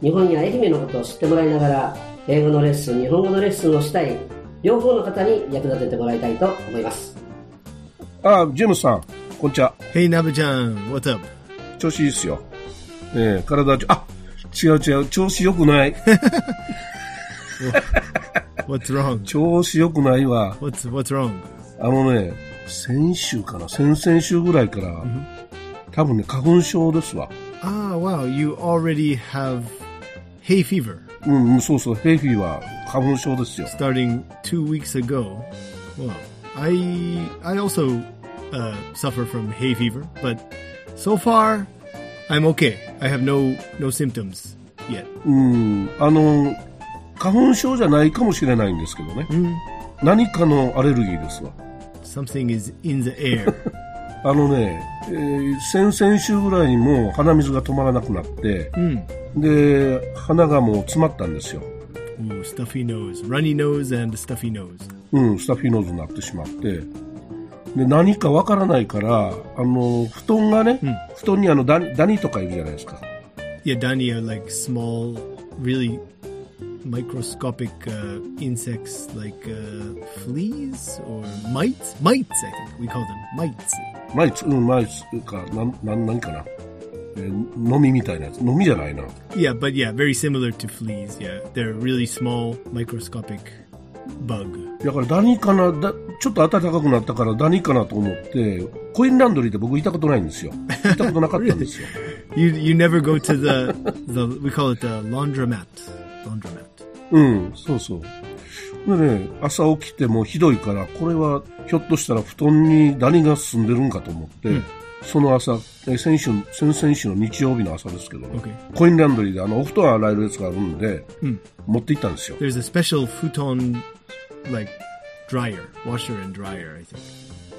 日本や愛媛のことを知ってもらいながら英語のレッスン日本語のレッスンをしたい両方の方に役立ててもらいたいと思いますあ、ジェームスさん、こんにちは。Hey Naba-chan, what's up? 調子いいっすよ。ええ体あ、違う違う、調子良くない。What's wrong? 調子良くないわ。What's what's wrong? あのね、先週かな、先々週ぐらいから、多分ね、花粉症ですわ。Ah, wow, you already have hay fever うん、うんそうそう、ヘイフィーは花粉症ですよ。 starting two weeks ago. Well, I I also uh, suffer from hay fever, but so far I'm okay. I have no no symptoms yet. うん、あの、花粉症じゃないかもしれないんですけどね。何かのアレルギーですわ。 Something is in the air. あのね、えー先々週ぐらいにもう鼻水が止まらなくなって、Hmm. で、鼻がもう詰まったんですよ。Ooh, stuffy nose, runny nose, and stuffy nose. うん、スタフィーノーズになってしまって、で、何かわからないから、あの、布団がね、布団にあのダニ、ダニとかいるじゃないですか。Yeah, Dani are like small, really microscopic uh, insects like uh, fleas or mites. Mites, I think we call them mites. マイツ、うん、マイツか、なん、なん、何かな。えー、ノミみたいなやつ。ノミじゃないな。 Yeah, but yeah, very similar to fleas. Yeah, they're really small, microscopic bug. だからダニかな、だ、ちょっと暖かくなったからダニかなと思って、コインランドリーで僕行ったことないんですよ。行ったことなかったんですよ。 You you never go to the the we call it the laundromat. Laundromat. うん、そうそう。でね、朝起きてもひどいから、これはひょっとしたら布団にダニが住んでるんかと思って、その朝、え先週、先々週の日曜日の朝ですけど、Okay. コインランドリーであのお布団洗えるやつがあるんで、持って行ったんですよ。There's a special futon like dryer, washer and dryer. I think.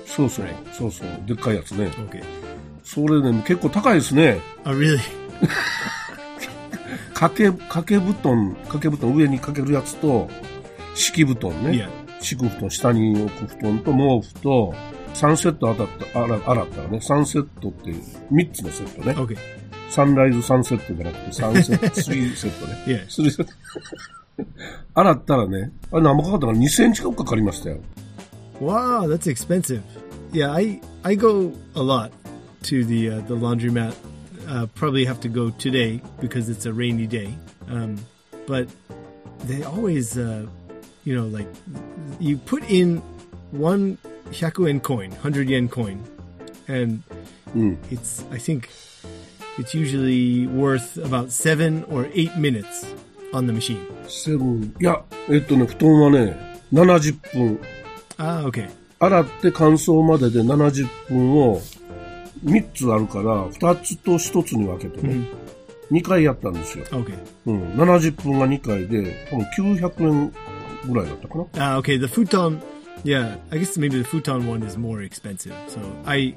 そうそう、そうそう、でっかいやつね。Okay. それね、結構高いですね。Oh really? 掛け、掛け布団、掛け布団上にかけるやつと、敷布団ね。Yeah. 敷く布団、下に置く布団と毛布と、3セット当たった、洗洗ったらね、3セットって3つのセットね。Okay. サンライズ3セットじゃなくて3セット、3セットね。Yeah. 3セット。洗ったらね、あれ何もかかったかな ?2000 円近くかかりましたよ。Wow, that's expensive. Yeah, I I go a lot to the uh, the laundromat. Uh, probably have to go today because it's a rainy day. Um, but they always, uh, you know, like you put in one hyaku coin, hundred yen coin, and it's I think it's usually worth about seven or eight minutes on the machine. セブン、いや、えっとね、布団はね、70分。 Ah, okay. 洗って乾燥までで70分を 3つあるから、2つと1つに分けてね、2回やったんですよ。 Okay. うん、70分が2回で、多分900円ぐらいだったかな。 Ah, okay. The futon, yeah. I guess maybe the futon one is more expensive. So I,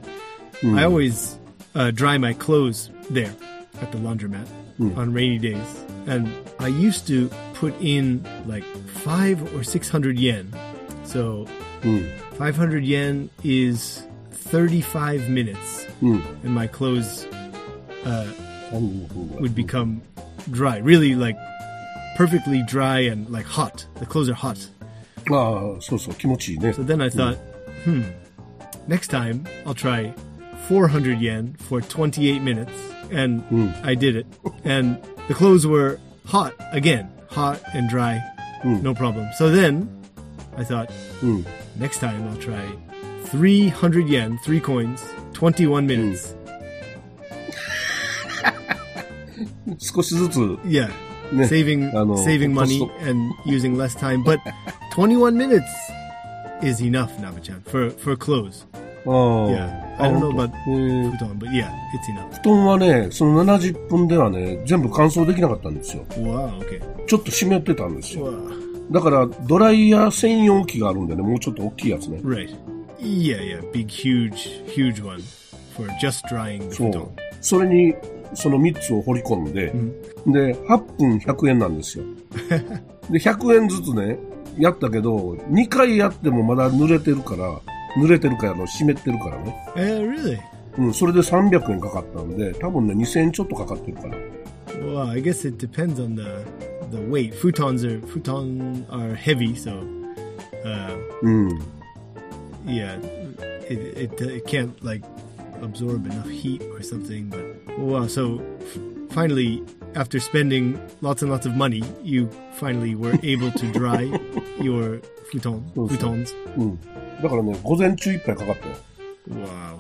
I always uh, dry my clothes there at the laundromat on rainy days, and I used to put in like five or six hundred yen. So five hundred yen is thirty-five minutes, mm. and my clothes uh, uh, would become dry, really like perfectly dry and like hot. The clothes are hot. Ah, so so, So then I thought, hmm, next time I'll try 400 yen for 28 minutes, and mm. I did it. And the clothes were hot again, hot and dry, mm. no problem. So then I thought, mm. next time I'll try 300 yen, three coins, 21 minutes. 少しずつ、Yeah. Saving saving money and using less time. But 21 minutes is enough, Nabachan, for, for clothes. Yeah. I don't know あ about 本当へえ futon, but yeah, it's enough. 布団はね、その70分ではね、全部乾燥できなかったんですよ。Wow, okay. ちょっと湿ってたんですよ。Wow. だから、ドライヤー専用機があるんでね、もうちょっと大きいやつね。Right. Yeah, yeah, big, huge, huge one for just drying the そう futon.。それに、その3つを掘り込んで、で、8分100円なんですよ。で、100円ずつね、やったけど、2回やってもまだ濡れてるから、濡れてるからの湿ってるからね。Eh, really? うん、それで300円かかったんで、多分ね、2000円ちょっとかかってるから。Well, I guess it depends on the the weight. Futons are futon are heavy, so uh, うん。yeah, it, it it can't like absorb enough heat or something. But wow, so f- finally, after spending lots and lots of money, you finally were able to dry your futon Oh, so- futons. うん。だからね、午前中いっぱいかかったよ。 Wow,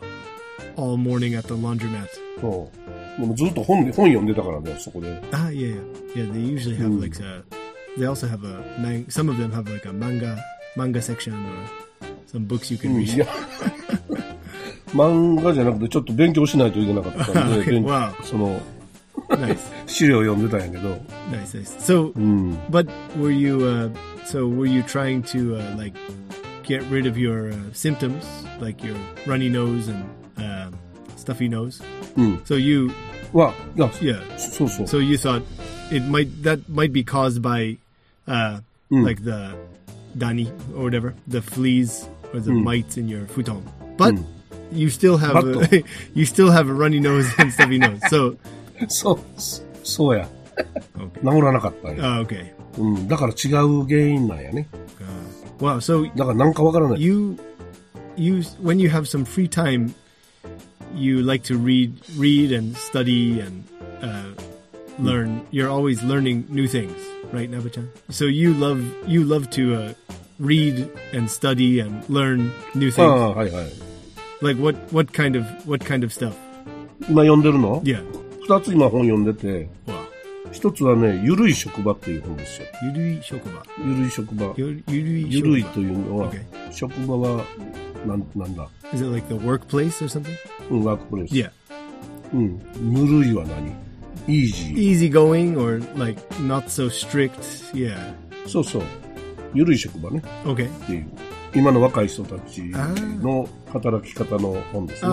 all morning at the laundromat. そう。でもずっと本、本読んでたからね、そこで。 Ah, yeah, yeah, yeah. They usually have Hmm. like a. They also have a. Man, some of them have like a manga manga section or some books you う can ん、 read. いや、漫画じゃなくてちょっと勉強しないといけなかったんで、 Okay, 勉 wow. その、 nice, 資料読んでたんやけど、 nice, nice. So, うん。 but were you? Uh, so were you trying to uh, like get rid of your uh, symptoms, like your runny nose and uh, stuffy nose? うん。 So you, は、いや、 yeah. そうそう。 So you thought it might that might be caused by uh, Mm. like the dani or whatever, the fleas or the Mm. mites in your futon. But Mm. you still have But- a, you still have a runny nose and stuffy nose. So そう、そそうや。 okay, 治らなかったんや。 uh, okay. うん。だから違う原因なんやね。 Uh, wow. So だからなんかわからない。 you you when you have some free time, you like to read read and study and uh, learn. You're always learning new things, right, Nabachan? So you love you love to uh, read and study and learn new あ things. あ、はいはい。 Like what what kind of what kind of stuff? 今読んでるの Yeah. 二つ今本読んでて、 Wow. 一つはね、ゆるい職場っていう本ですよ。 Yurui shokuba. ゆるい職場。 Yu- Yurui ゆるい shokuba. というのは、 Okay. 職場は、なん、なんだ Is it like the workplace or something? うん、ワークプレイス。 Yeah. うん。ぬるいは何イージー。 Easygoing or like not so strict. Yeah. そうそう。 緩い職場ね。OK。って。今の若い人たちの働き方の本ですね。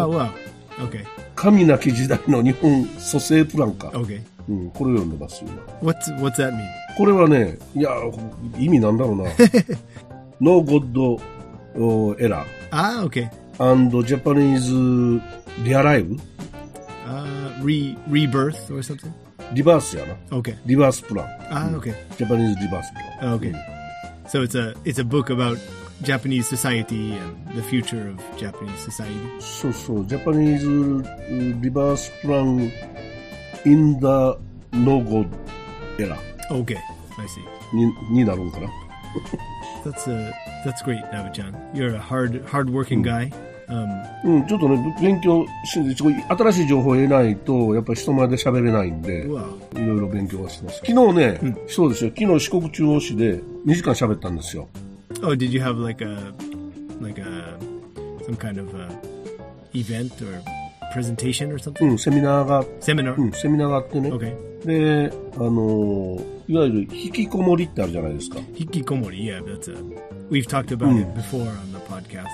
神なき時代の日本蘇生プランか。これを読んでます。これはね、意味なんだろうな。ノーゴッドエラー。ああ、OK。And Japanese リバースや。リバースプラン。Ah, ジャパニーズリバースプラン。Okay. うん So it's a it's a book about Japanese society and the future of Japanese society. So so Japanese uh, reverse plan in the no god era. Okay, I see. that's a that's great, Navachan. You're a hard hard working hmm. guy. うん、ちょっとね、勉強し、新しい情報を得ないと、やっぱり人前でしゃべれないんで、いろいろ勉強はしてます。昨日ね、うん、そうですよ、昨日四国中央市で2時間しゃべったんですよ。お did you have like a, like a, some kind of a event or presentation or something? うん、セミナーが。セミナー、セミナーがあってね。で、あの、いわゆるひきこもりってあるじゃないですか。ひきこもり、yeah, that's a, we've talked about、before on the podcast,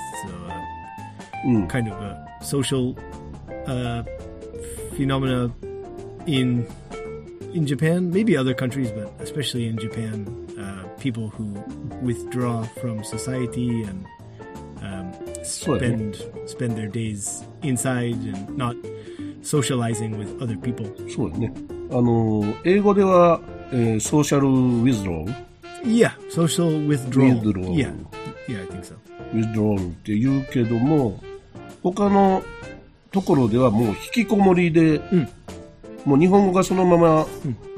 うん。 kind of a social uh, phenomena in in Japan, maybe other countries, but especially in Japan, uh, people who withdraw from society and um, そうやね。 spend spend their days inside and not socializing with other people. そうやね。あのー英語では、えーソーシャルウィズロー Yeah, social withdrawal. Withdrawal. Yeah, yeah, I think so. ウィズローって言うけども、 他のところではもう引きこもりで、んもう日本語がそのまま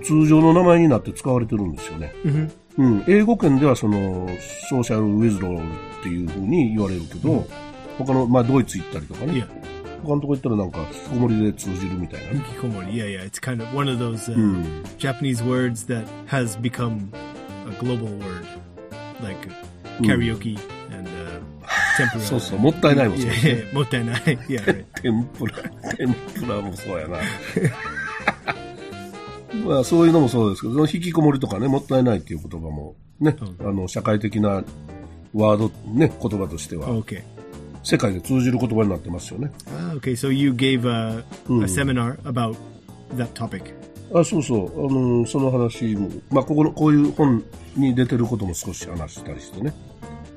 通常の名前になって使われてるんですよね。hmm うん、英語圏ではそのソーシャルウィズローっていうふうに言われるけど、他の、まあドイツ行ったりとかね、他のとこ行ったらなんか引きこもりで通じるみたいなね。hikikomori. Yeah, yeah. It's kind of one of those uh, うん。Japanese words that has become a global word, like karaoke and uh, tempura. そうそう、もったいないもそう Yeah, yeah, もったいない。yeah, right. 天ぷら、天ぷらもそうやな。まあ、そういうのもそうですけど、その引きこもりとかね、もったいないっていう言葉もね、あの、社会的なワード、ね、言葉としては、Okay. 世界で通じる言葉になってますよね。Ah, okay, so you gave a, a seminar about that topic. あ、そうそう、あの、その話も、まあ、ここの、こういう本に出てることも少し話したりしてね。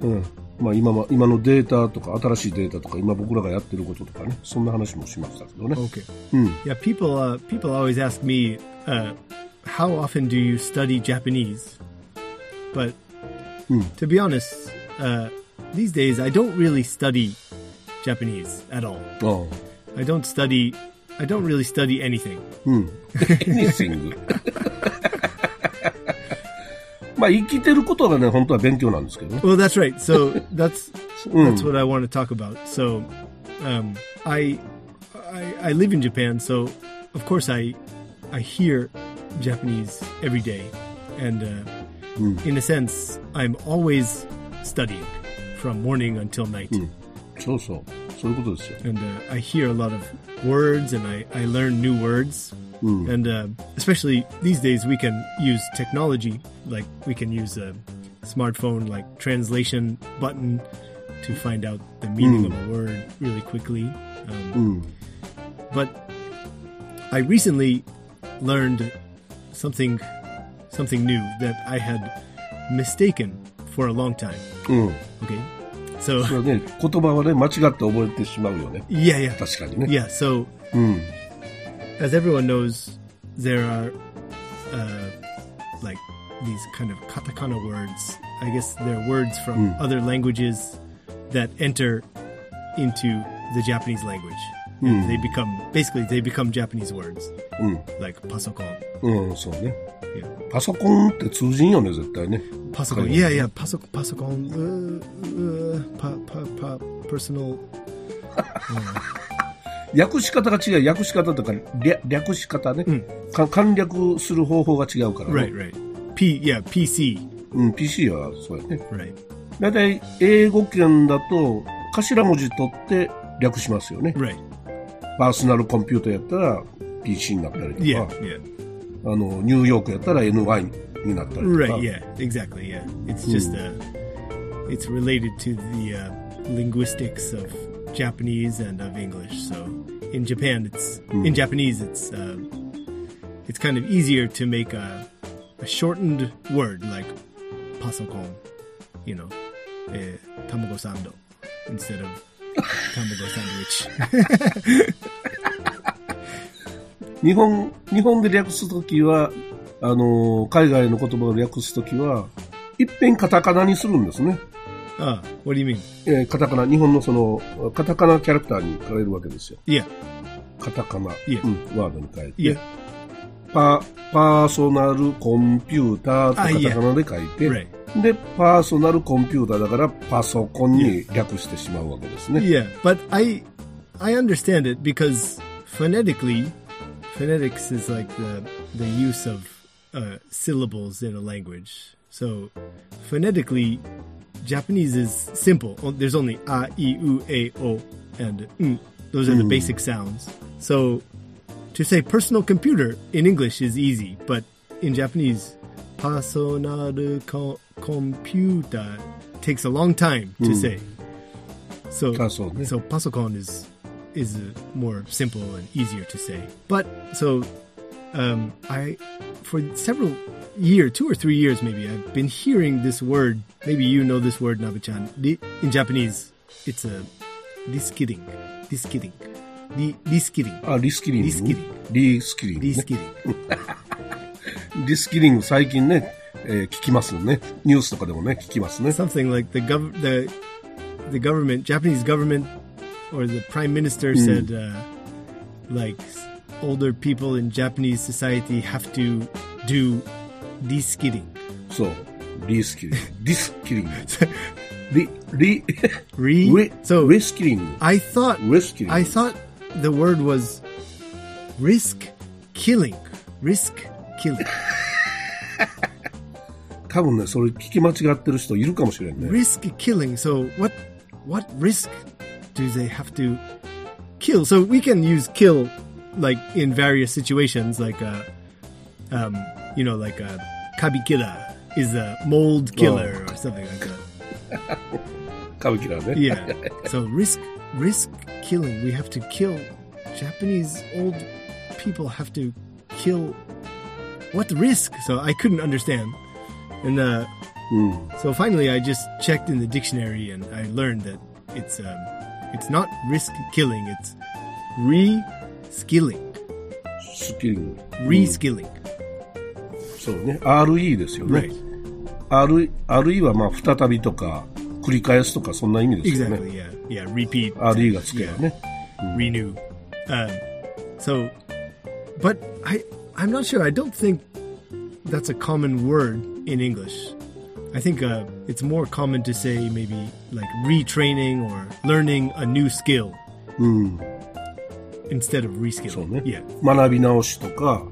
うん。まあ、今も、今のデータとか、新しいデータとか、今僕らがやってることとかね、そんな話もしましたけどね。 Okay. うん。 Yeah, people uh, people always ask me, uh, how often do you study Japanese? But to be honest, uh, these days I don't really study Japanese at all. ああ I don't study. I don't really study anything. うん。 エニシング。まあ、生きてることがね、本当は勉強なんですけどね。 Well, that's right. So that's Mm. that's what I want to talk about. So, um, I, I I live in Japan, so of course I I hear Japanese every day, and uh, in a sense, I'm always studying from morning until night, そうそう。 そういうことですよ。 and uh, I hear a lot of words, and I I learn new words. And uh, especially these days, we can use technology. Like we can use a smartphone, like translation button, to find out the meaning of a word really quickly. Um, But I recently learned something, something new that I had mistaken for a long time. うん。 Okay, so それはね、言葉はね、間違って覚えてしまうよね。 yeah, yeah, 確かにね。 yeah. So うん。 as everyone knows, there are uh, like these kind of katakana words. I guess they're words from other languages that enter into the Japanese language. mm. they become basically they become Japanese words mm. like パソコン。うん、そうね yeah. パソコンって通じんよね、絶対ね。パソコン、いやいや、パソコン、パソコン、うぅ、パ、パ、パ、パーソナル。訳し方が違う、訳し方とか、略し方ね。簡略する方法が違うから。Right, P. いや PC. うん、PC はそうやね。はいだいたい英語圏だと、頭文字取って略しますよね。はいパーソナルコンピューターやったら PC になったりとか、 Yeah, yeah. あの、ニューヨークやったら NY になったりとか。 Right. Yeah. Exactly. Yeah. It's just uh, it's related to the uh, linguistics of Japanese and of English. So in Japan, it's in Japanese, it's uh, it's kind of easier to make a, a shortened word like pasokon, you know, eh, tamago sando instead of tamago sandwich. 日本、日本で略すときは、あの、海外の言葉を略すときは、一遍カタカナにするんですね。ah, what do you mean? えーカタカナ、日本のその、カタカナキャラクターに変えるわけですよ。Yeah. カタカナ、いえうん、ワードに変えて。Yeah. パ、パーソナルコンピューターとカタカナで書いて、Right. で、パーソナルコンピューターだからパソコンに略してしまうわけですね。Yeah, but I I understand it because phonetically, phonetics is like the the use of uh, syllables in a language. So phonetically, Japanese is simple. There's only a, i, u, a, o, and n. Those are the basic sounds. So to say personal computer in English is easy, but in Japanese, personal computer takes a long time to mm. say. So, so pasokon is is uh, more simple and easier to say. But so um, I for several year, two or three years maybe, I've been hearing this word. Maybe you know this word, Nabachan. Ri- In Japanese, it's a riskidding. Riskidding. Ri- Riskidding. あ、リスキリング。リスキリングリスキリング、ね。 Riskidding. リスキリング最近ね、えー聞きますよね。ニュースとかでもね、聞きますね。 Something like the gov the the government, Japanese government, or the prime minister said, uh, like older people in Japanese society have to do riskidding. そう。リスキリング。リスキリング。リ、リ、 Re リ、 so リスキリング。 I thought リスキリング。 I thought the word was risk killing. Risk killing. 多分ね、それ聞き間違ってる人いるかもしれんね。 risk killing. So what what risk do they have to kill? So we can use kill like in various situations, like uh, um, you know, like uh, a kabikira is a mold oh. killer or something like that. kabikira, eh? yeah. So risk risk killing. We have to kill. Japanese old people have to kill. What risk? So I couldn't understand, and uh, mm. so finally I just checked in the dictionary and I learned that it's. Um, it's not risk killing, it's re-skilling. スキル。 Re-skilling. そうね。RE ですよね。 Right. R、RE はまあ、再びとか、繰り返すとか、そんな意味ですよね。 Exactly, yeah. Yeah, repeat. RE がつけばね。 renew. Um, so, but I, I'm not sure. I don't think that's a common word in English. I think uh, it's more common to say maybe like retraining or learning a new skill うん。 instead of そう reskilling. ね。 Yeah, 学び直しとか、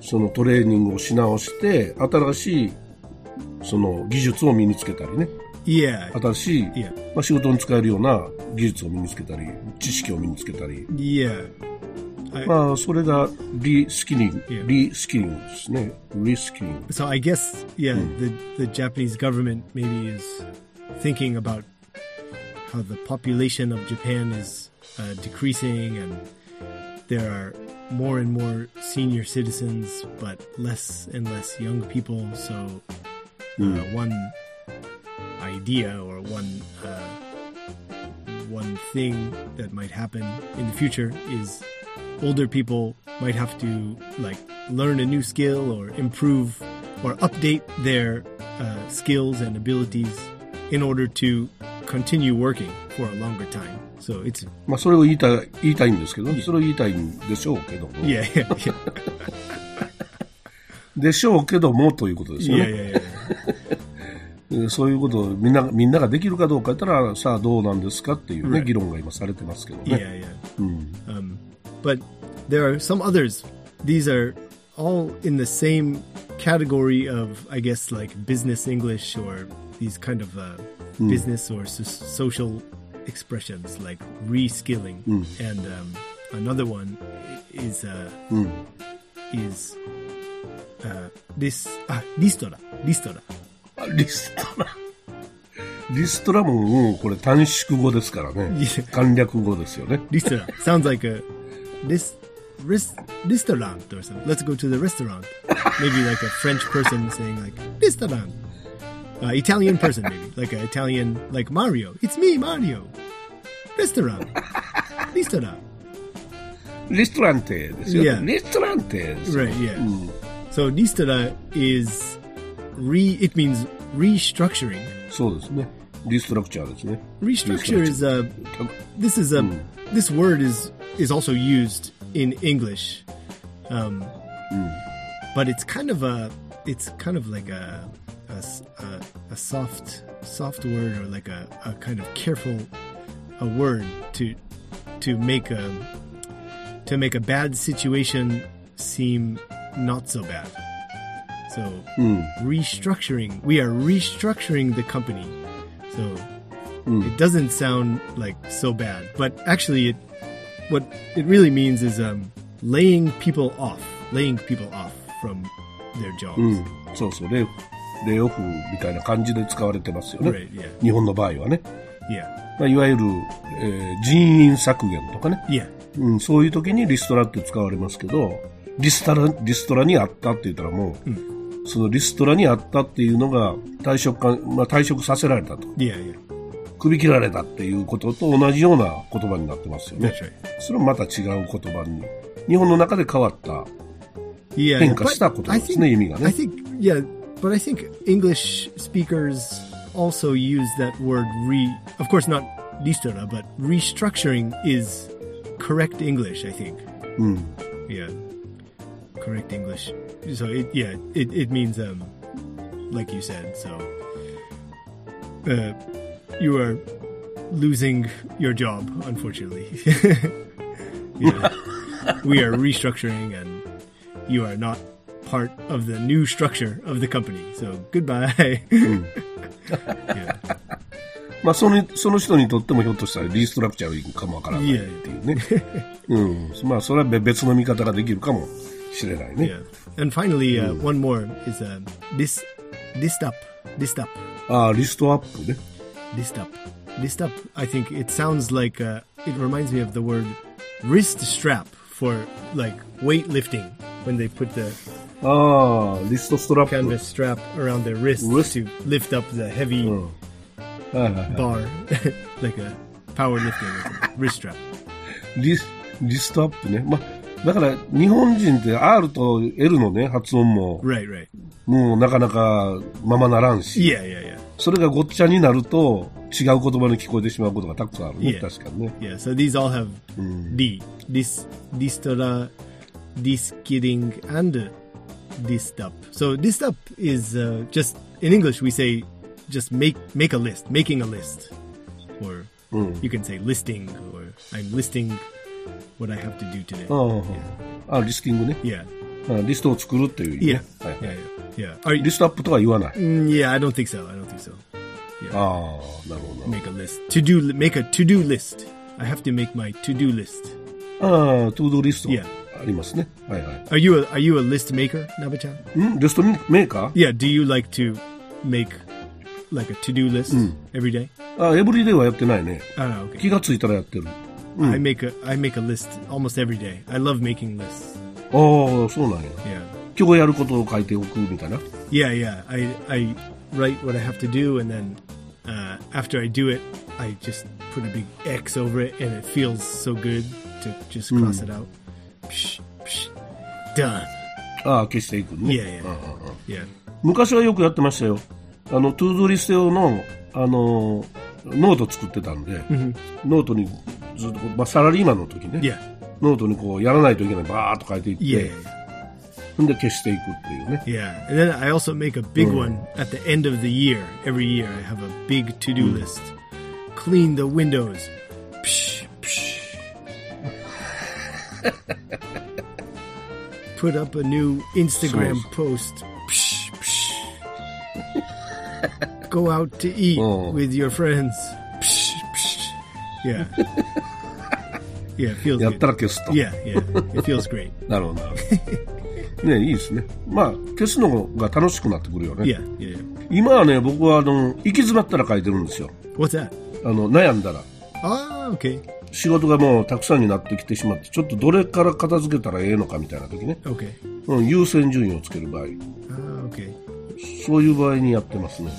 そのトレーニングをし直して、新しい、その技術を身につけたりね。 yeah, 新しい、 yeah, まあ、仕事に使えるような技術を身につけたり、知識を身につけたり。 yeah. I, まあ、それがリスキリング、 Yeah. リスキリングですね。リスキリング。 so I guess yeah, the the Japanese government maybe is thinking about how the population of Japan is uh, decreasing and there are more and more senior citizens but less and less young people so uh, one idea or one uh, one thing that might happen in the future is older people might have to like learn a new skill or improve or update their uh, skills and abilities in order to continue working for a longer time. So it's まあ、それを言いたい、言いたいんですけど、それを言いたいんでしょうけども。 yeah, yeah, yeah, でしょうけどもということですよ yeah, ね。 yeah, yeah. えーそういうことをみんな、みんなができるかどうか言ったら、さあどうなんですかっていうね、 Right. 議論が今されてますけど yeah, ね。 yeah. うん。 Um, but there are some others. These are all in the same category of, I guess, like business English or these kind of uh, business or so- social expressions like reskilling. And um, another one is uh, うん。 is uh, this ah, listora, listora. あリストラ。リストラももうこれ短縮語ですからね Yeah.。簡略語ですよね。 Listora sounds like a this ris- restaurant or something. Let's go to the restaurant. maybe like a French person saying like restaurant. Uh, Italian person maybe like an Italian like Mario. It's me Mario. Restaurant. Restaurant. Ristorante. Yeah. Ristorante. Right. Yeah. Mm. So ristora is re. It means restructuring. So this restructure. Restructure is a. This is a. Mm. This word is is also used in English, um, mm. but it's kind of a. It's kind of like a a soft soft word or like a, a kind of careful a word to to make a to make a bad situation seem not so bad. So mm. restructuring, we are restructuring the company. So mm. it doesn't sound like so bad, but actually, it what it really means is um, laying people off, laying people off from their jobs. うん。そうそう。レイレイオフみたいな感じで使われてますよね。Right? Yeah. 日本の場合はね。Yeah. まあ、いわゆる、えー人員削減とかね。Yeah. うん、そういう時にリストラって使われますけど、リストラ、リストラにあったって言ったらもう、そのリストラにあったっていうのが退職か、まあ、退職させられたと。Yeah. Yeah. 首切られたっていうことと同じような言葉になってますよね.それもまた違う言葉に、日本の中で変わった。変化した言葉ですね、意味が I ね。think, yeah, but I think English speakers also use that word re, of course not listora, but restructuring is correct English, I think. うん。Yeah. Correct English. So it, yeah, it, it means, um, like you said, so, uh, you are losing your job, unfortunately. yeah. we are restructuring and you are not part of the new structure of the company. So goodbye. yeah. まあその、その人にとってもひょっとしたらリストラクチャーかもわからないっていうね。うん。まあそれは別の見方ができるかもしれないね。 Yeah. And finally, uh, one more is uh, this list up, list up, ああ、リストアップね。 list up, list up. I think it sounds like uh, it reminds me of the word wrist strap for like weightlifting when they put the ああ、リストストラップ。 canvas strap around their wrist Wrist. to lift up the heavy はいはいはい。 bar, like a powerlifting wrist strap. リス、リストアップね。まあ、だから日本人って R と L のね、発音も Right, right. もうなかなかままならんし、 Yeah, yeah, yeah. それがごっちゃになると違う言葉に聞こえてしまうことがたくさんあるね。 Yeah. 確かにね。 Yeah, so these all have D. Dis, distora, diskidding, and uh, dist up. So dist up is uh, just, in English, we say just make, make a list, making a list. Or you can say listing, or I'm listing what I have to do today. ああ、あリスティングね。 Yeah. リストを作るという。Yeah. Right. Yeah, yeah. yeah. Are you... List up とは言わない。Mm, yeah, I don't think so. I don't think so. Yeah. ああ、なるほど。Make a list. To do, make a to do list. I have to make my to do list. ああ、to do list. Yeah. ありますね。はいはい。Are you a, are you a list maker, なべちゃんん ?list maker? Yeah, do you like to make like a to do list、うん、every day? あ、every day はやってないね。あ、ah, okay. 気がついたらやってる。うん、I make a I make a list almost every day. I love making lists. ああ、そうなんや。Yeah. 今日やることを書いておくみたいな。Yeah, yeah. I I write what I have to do and then uh, after I do it, I just put a big X over it and it feels so good to just cross it out. Psh, psh, done. ああ、消していくね。Yeah, yeah. ああああ Yeah. 昔はよくやってましたよ。あの、トゥードリスト用の、あの、ノート作ってたんで、ノートにずっとまあ、サラリーマンの時ね、Yeah. ノートにこう、やらないといけない、バーっと書いていって、 Yeah. ほんで消していくっていうね。 Yeah, and then I also make a big one at the end of the year. Every year, I have a big to-do list. Clean the windows. Psh, psh. Put up a new Instagram So- post. Psh, psh. Go out to eat Oh. with your friends. Psh, psh. Yeah. yeah, it feels やった.ら消すと。Yeah, yeah. It feels great. なるほど、なるほど。ねいいですね。まあ、消すのが楽しくなってくるよね。Yeah, yeah, yeah. 今はね、僕はあの、行き詰まったら書いてるんですよ。What's that? あの、悩んだら。Ah, okay. 仕事がもうたくさんになってきてしまって、ちょっとどれから片付けたらええのかみたいな時ね。Okay. うん、優先順位をつける場合。Ah, okay. そういう場合にやってますね。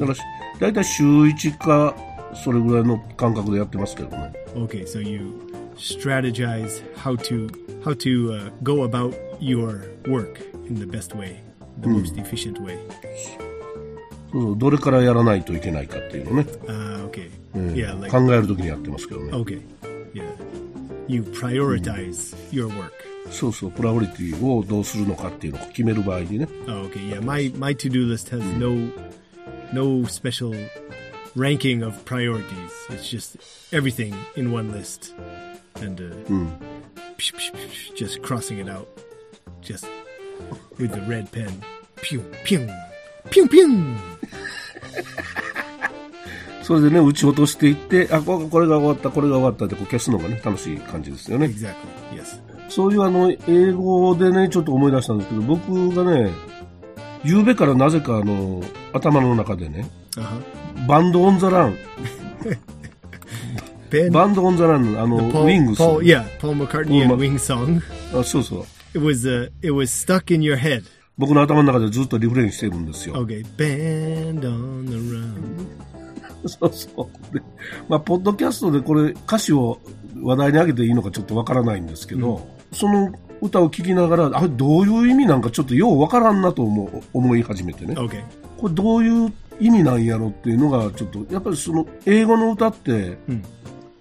だから、だいたい週1か、それぐらいの感覚でやってますけどね。 Okay, so you strategize how to how to uh, go about your work in the best way, the most efficient way. そうそうどれからやらないといけないかっていうのね。 Uh, okay. うん Yeah, like 考える時にやってますけどね。 okay. Yeah. You prioritize your work. そうそう、プライオリティをどうするのかっていうのを決める場合にね。 Oh, okay. Yeah, my my to-do list has no no special ranking of priorities. It's just everything in one list, and uh, psh, psh, psh, just crossing it out, just with the red pen. Pew pew pew pew. それでね、打ち落としていって、あ、ここれが終わった、これが終わったってこう消すのがね、楽しい感じですよね。Exactly. Yes. そういうあの、英語でね、ちょっと思い出したんですけど、僕がね、夕べからなぜかあの、頭の中でね、Uh huh. バンドオンザラン、Ben. バンドオンザランのあの、Paul, ウィングス。Paul, yeah, Paul McCartney and Paul Ma- Wing song. あそうそう。It was uh, it was stuck in your head. 僕の頭の中でずっとリフレインしてるんですよ。Okay, band on the run. そうそう。で、まあ、ポッドキャストでこれ歌詞を話題に上げていいのかちょっとわからないんですけど、その歌を聴きながら、あれどういう意味なんかちょっとようわからんなと思う思い始めてね。Okay. これどういう意味なんやろっていうのがちょっと、やっぱりその英語の歌って、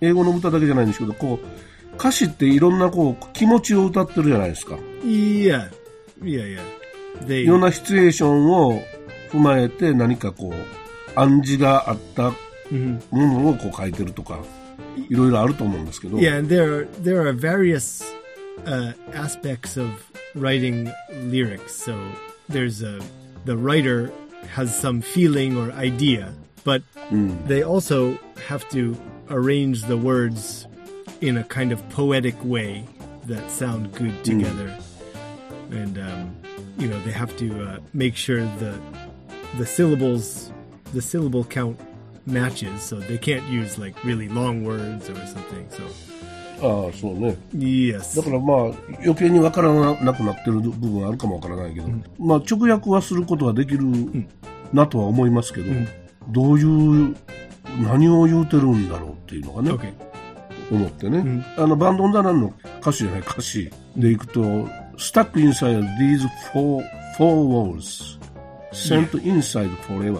英語の歌だけじゃないんですけど、こう、歌詞っていろんなこう気持ちを歌ってるじゃないですか。Yeah, yeah, yeah. They いろんなシチュエーションを踏まえて何かこう、暗示があったものをこう書いてるとか、いろいろあると思うんですけど、Yeah, and there are, there are various uh, aspects of writing lyrics. So there's a the writer has some feeling or idea, but they also have to arrange the words in a kind of poetic way that sound good together, and um, you know they have to uh, make sure the the syllables, the syllable count matches, so they can't use like really long words or something. So ああ、そうね。yes, だからまあ、余計にわからなくなってる部分はあるかもわからないけど、まあ、直訳はすることはできるなとは思いますけど、どういう、何を言うてるんだろうっていうのがね、okay, 思ってね。あの、バンドンダナンの歌詞じゃない歌詞でいくと、stuck inside these four, four walls, sent inside forever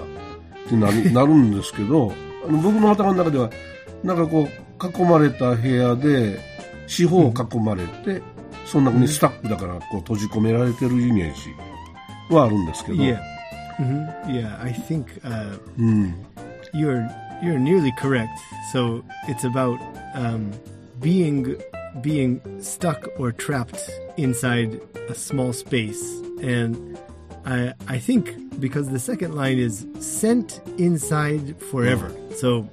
ってなる なるんですけど、あの僕の頭の中では、なんかこう、囲まれた部屋で、四方囲まれて、その中にスタックだからこう閉じ込められてるイメージはあるんですけど、 yeah, hmm yeah. I think uh, うん。 you're you're nearly correct. So it's about um, being being stuck or trapped inside a small space, and I I think because the second line is sent inside forever. So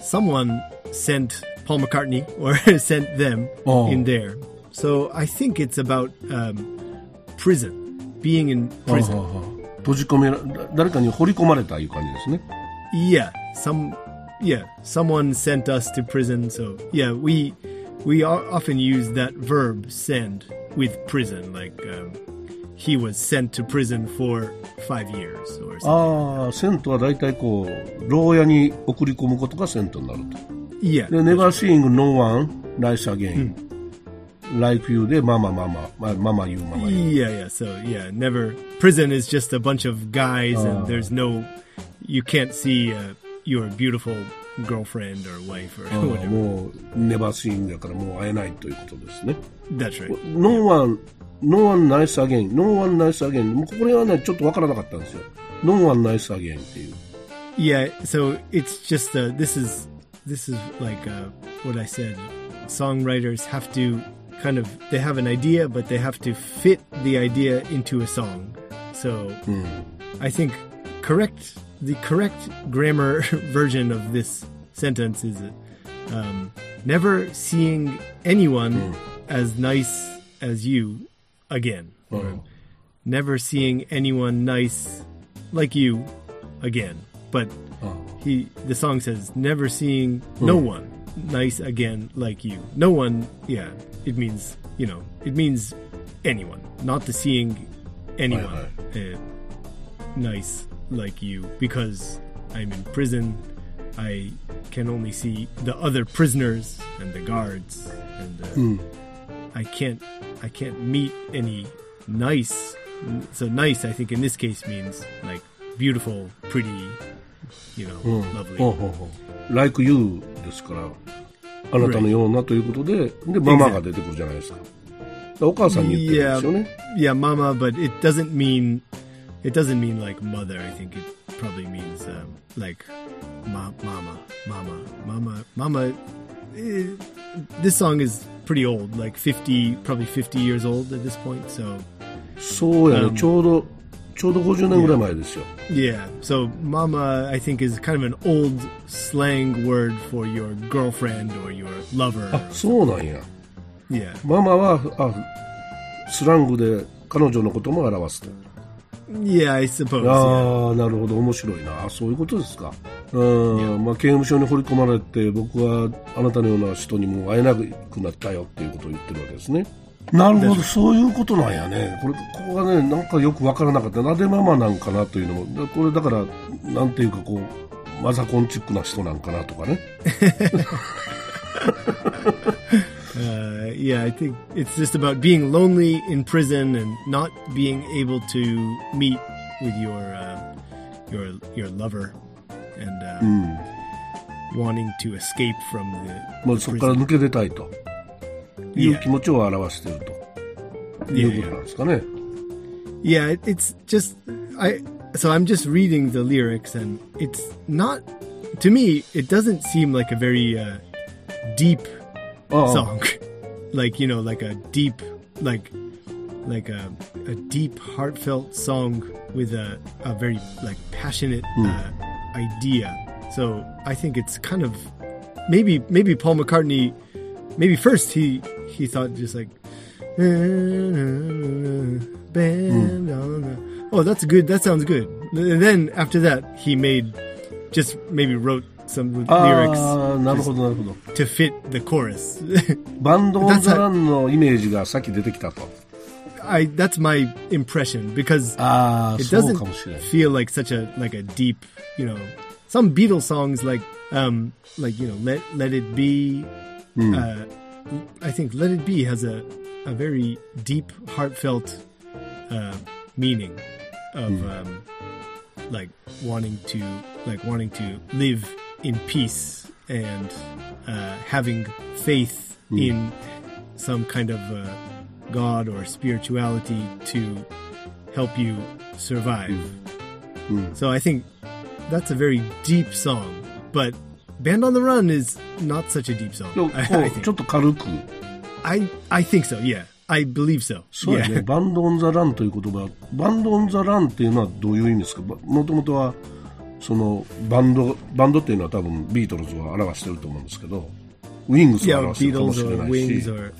someone sent Paul McCartney or sent them Oh. in there. So I think it's about um, prison, being in はあ prison. はあはあ閉じ込めら、だ誰かに掘り込まれたいう感じですね。 Yeah, some yeah, someone sent us to prison. So yeah, we we o- often use that verb send with prison. Like um, he was sent to prison for five years or something. ああ、セントは大体こう、牢屋に送り込むことがセントになると。 yeah, で、never seeing no one nice again、like you で、ママママ、まママ言うママ言う。 yeah, yeah. So yeah, never prison is just a bunch of guys, and there's no you can't see uh, your beautiful girlfriend or wife or ああ whatever. もう、never seeing だからもう会えないということですね。 That's right. no one, no one nice again, no one nice again。もうこれはね、ちょっとわからなかったんですよ。no one nice again っていう。 Yeah, so it's just uh, this is this is like uh, what I said. Songwriters have to kind of they have an idea, but they have to fit the idea into a song. So I think correct the correct grammar version of this sentence is um, never seeing anyone as nice as you again, or never seeing anyone nice like you again. But he the song says never seeing no one nice again like you. No one, yeah, it means you know it means anyone, not the seeing anyone uh, nice like you because I'm in prison. I can only see the other prisoners and the guards, and uh, I can't I can't meet any nice. So nice, I think in this case means like beautiful, pretty, you know, lovely. ほうほうほう like you ですから、あなたのようなということで、で、ママが出てくるじゃないですか。お母さんに言ってるんですよね。Yeah, mama, but it doesn't mean it doesn't mean like mother. I think it probably means um, like ma- mama, mama, mama, mama. Eh, this song is pretty old, like 50, probably 50 years old at this point. So そうやね、うんちょうど、ちょうど50年ぐらい前ですよ。yeah, so mama, I think is kind of an old slang word for your girlfriend or your lover. あ、そうなんや。Yeah, ママは、あ、スラングで彼女のことも表すと。yeah, I suppose. ああ、なるほど、面白いな。あそういうことですか。うん、まあ、刑務所に掘り込まれて、僕はあなたのような人にも会えなくなったよっていうことを言ってるわけですね。なるほど、そういうことなんやね。これ、ここがね、なんかよくわからなかった。なでママなんかなというのも、だこれだから、なんていうかこう、マザコンチックな人なんかなとかね。Uh, yeah, I think it's just about being lonely in prison and not being able to meet with your uh, your your lover and uh, wanting to escape from the, まあ、そこから.抜け出たいという Yeah. 気持ちを表しているということなんですかね。 Yeah, it, it's just I. So I'm just reading the lyrics, and it's not to me. It doesn't seem like a very uh, deep ああ song like you know like a deep like like a, a deep heartfelt song with a, a very like passionate uh, idea. So I think it's kind of maybe maybe Paul McCartney maybe first he he thought just like band on the oh that's good that sounds good and then after that he made just maybe wrote some lyrics ああ、なるほど、なるほど。 to fit the chorus バンドオンザランのイメージがさっき出てきたと。 I that's my impression because ああ、 it そう doesn't かもしれない。 feel like such a like a deep you know some Beatles songs like um like you know let let it be uh, I think let it be has a a very deep heartfelt uh, meaning of um, like wanting to like wanting to live in peace and uh, having faith in some kind of uh, God or spirituality to help you survive. So I think that's a very deep song, but Band on the Run is not such a deep song. ちょ.っと軽く。I I think so. Yeah, I believe so. そうやね.バンドオンザランという言葉、バンドオンザランっていうのはどういう意味ですかもともとは、その、バンド、バンドっていうのは多分ビートルズを表してると思うんですけど、ウィングスを表してるかもしれないし、or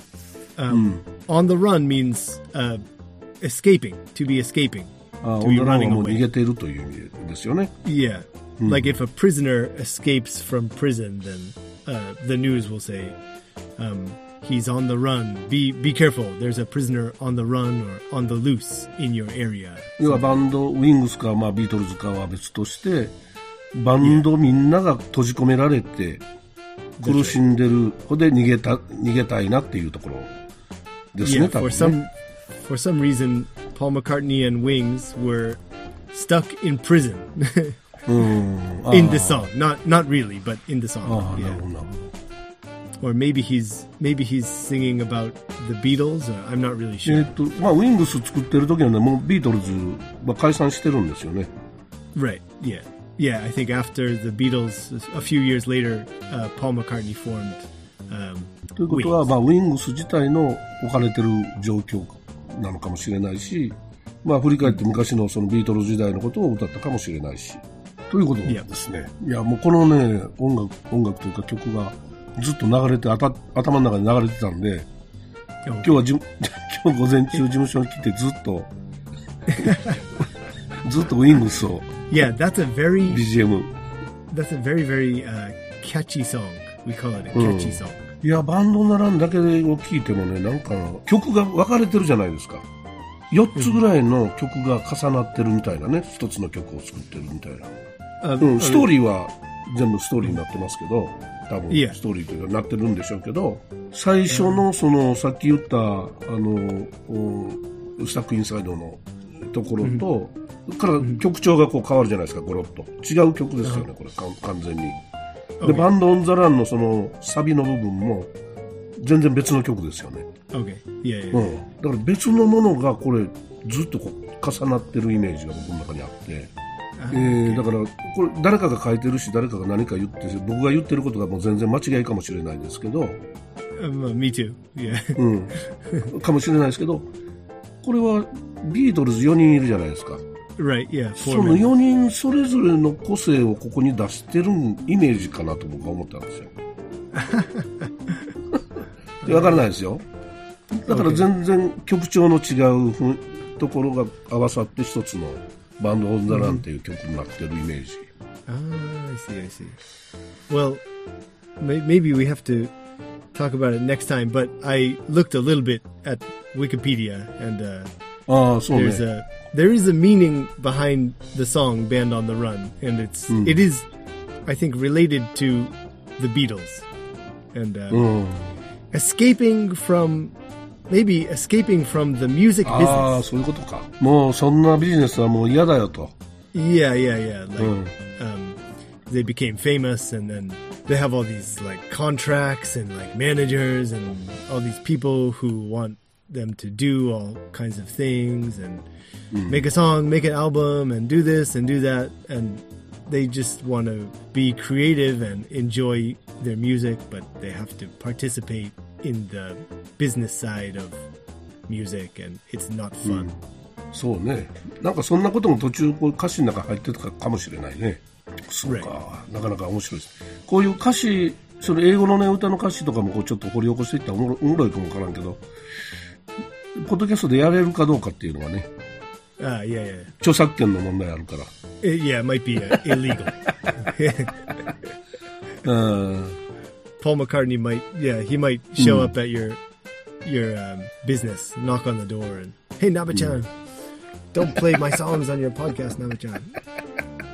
um, on the run means uh, escaping to be escaping あ to オン be ザランは running もう逃 away. げているという意味ですよね。Yeah, like if a prisoner escapes from prison, then uh, the news will say um, he's on the run. Be be careful. There's a prisoner on the run or on the loose in your area. 要はバンド、ウィングスか、まあ、ビートルズかは別として、バンドみんなが閉じ込められて、苦しんでる、ここで逃げた、逃げたいなっていうところですね、 Yeah, 多 for 分ね。 some for some reason, Paul McCartney and Wings were stuck in prison うん。あ in the song. Not not really, but in the あ song. Yeah. Or maybe he's maybe he's singing about the Beatles. I'm not really え sure. ーっと、まあ、ウィングス作ってる時はね、もうビートルズは解散してるんですよね。Right. Yeah. Yeah. I think after the Beatles, a few years later, uh, Paul McCartney formed. Um, ということは、Wings. まあ、ウィングス自体の置かれてる状況なのかもしれないし、まあ、振り返って昔のそのビートルズ時代のことを歌ったかもしれないし。ということ？ですね。いや、もうこのね、音楽、音楽というか曲がずっと流れて、あた頭の中に流れてたんで.今日はじゅ 今日午前中事務所に来てずっと、ずっとウィングスを Yeah, that's a very BGM。that's a very very uh, catchy song. We call it a catchy song. いや、バンドならんだけを聴いてもね、なんか、曲が分かれてるじゃないですか。4つぐらいの曲が重なってるみたいなね、一つの曲を作ってるみたいな。Uh, うん、ストーリーは全部ストーリーになってますけど、多分、ストーリーというかなってるんでしょうけど、最初のその、さっき言った、あの、おスタックインサイドのところと、から曲調がこう変わるじゃないですか、ゴロッと。違う曲ですよね、これ、完全に。で.バンドオンザランのそのサビの部分も全然別の曲ですよね。Okay. Yeah. yeah. うん。だから別のものがこれずっとこう重なってるイメージが僕の中にあって。えーだからこれ誰かが書いてるし誰かが何か言って僕が言ってることがもう全然間違いかもしれないですけど、Um, uh, me too. うん、かもしれないですけどこれはビートルズ4人いるじゃないですか right. Yeah. その men. 4人それぞれの個性をここに出してるイメージかなと僕は思ったんですよ わからないですよだから全然曲調の違うところが合わさって一つのバンド・オン・ザ・ランっていう曲になってるイメージ、 Ah, I see. I see. Well, may- maybe we have to talk about it next time. But I looked a little bit at Wikipedia, and uh, ああそうね there's a there is a meaning behind the song "Band on the Run," and it's it is, I think, related to the Beatles, and uh, うん escaping from maybe escaping from the music ああ business. そういうことかもうそんなビジネスはもう嫌だよと Yeah, yeah, yeah. Like, Mm. um, they became famous, and then they have all these like contracts and like managers and all these people who want them to do all kinds of things and make a song, make an album, and do this and do that, and they just want to be creative and enjoy their music, but they have to participate in the business side of music, and it's not fun. そうね。なんかそんなことも途中こう歌詞の中入ってたかもしれないね。そうか、なかなか面白いです。こういう歌詞、その英語のね、歌の歌詞とかもこうちょっと掘り起こしていったらおもろおもろいかもわからんけど、ポッドキャストでやれるかどうかっていうのはね、Ah, yeah, yeah. 著作権の問題あるから。It, yeah, it might be uh, illegal. Uh. Paul McCartney might, yeah, he might show hmm. up at your your um, business, knock on the door, and hey, Navachan, hmm. don't play my songs on your podcast, Navachan.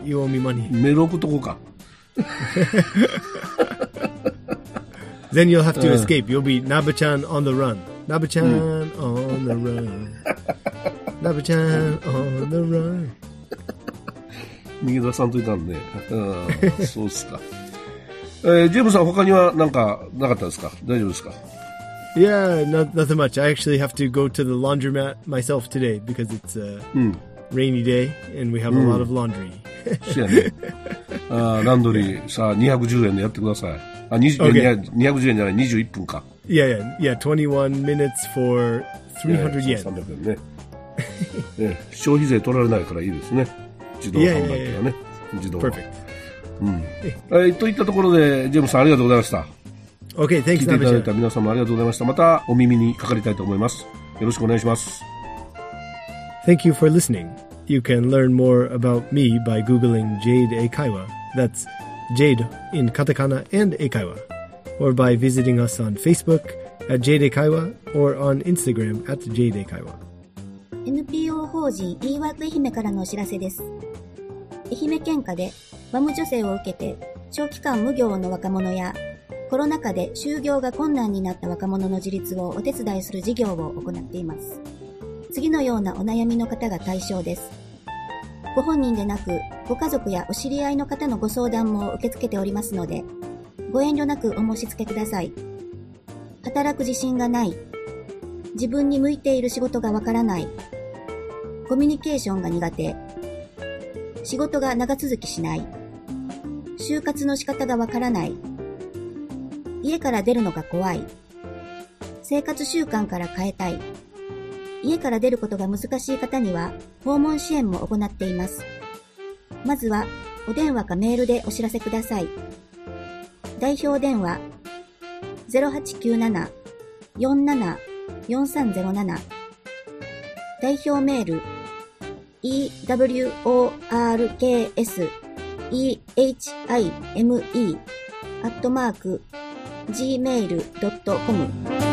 You owe me money. then you'll have to uh. escape. You'll be Navachan on the run. Navachan hmm. on the run. Nabachan on the run. 逃げ出さんといかんね。うん、そうですか。えージェームさん、他にはなんかなかったですか大丈夫ですか Yeah, no, nothing much. I actually have to go to the laundromat myself today because it's a rainy day and we have a lot of laundry. そうやね。あーランドリー、さあ、210円でやってください。あ、20 Okay. いや210円じゃない、21分か。Yeah, yeah, yeah. 21 minutes for 300いや yen. 300円ね。ね消費税取られないからいいですね。自動販売機はね。自動販 Perfect. はい、といったところで、ジェームさんありがとうございました。聞 thanks, いていただいた.皆さんもありがとうございました。またお耳にかかりたいと思います。よろしくお願いします。Thank you for listening. You can learn more about me by Googling Jade Eikaiwa. That's Jade in katakana and Eikaiwa. Or by visiting us on Facebook at Jade Eikaiwa or on Instagram at Jade Eikaiwa. NPO 法人 eWork 愛媛からのお知らせです。愛媛県下でワム助成を受けて長期間無業の若者やコロナ禍で就業が困難になった若者の自立をお手伝いする事業を行っています。次のようなお悩みの方が対象です。ご本人でなく、ご家族やお知り合いの方のご相談も受け付けておりますので、ご遠慮なくお申し付けください。働く自信がない。自分に向いている仕事がわからない。コミュニケーションが苦手。仕事が長続きしない。就活の仕方がわからない。家から出るのが怖い。生活習慣から変えたい。家から出ることが難しい方には訪問支援も行っています。まずはお電話かメールでお知らせください。代表電話0897-47 4307代表メール eworks ehime アットマーク gmail.com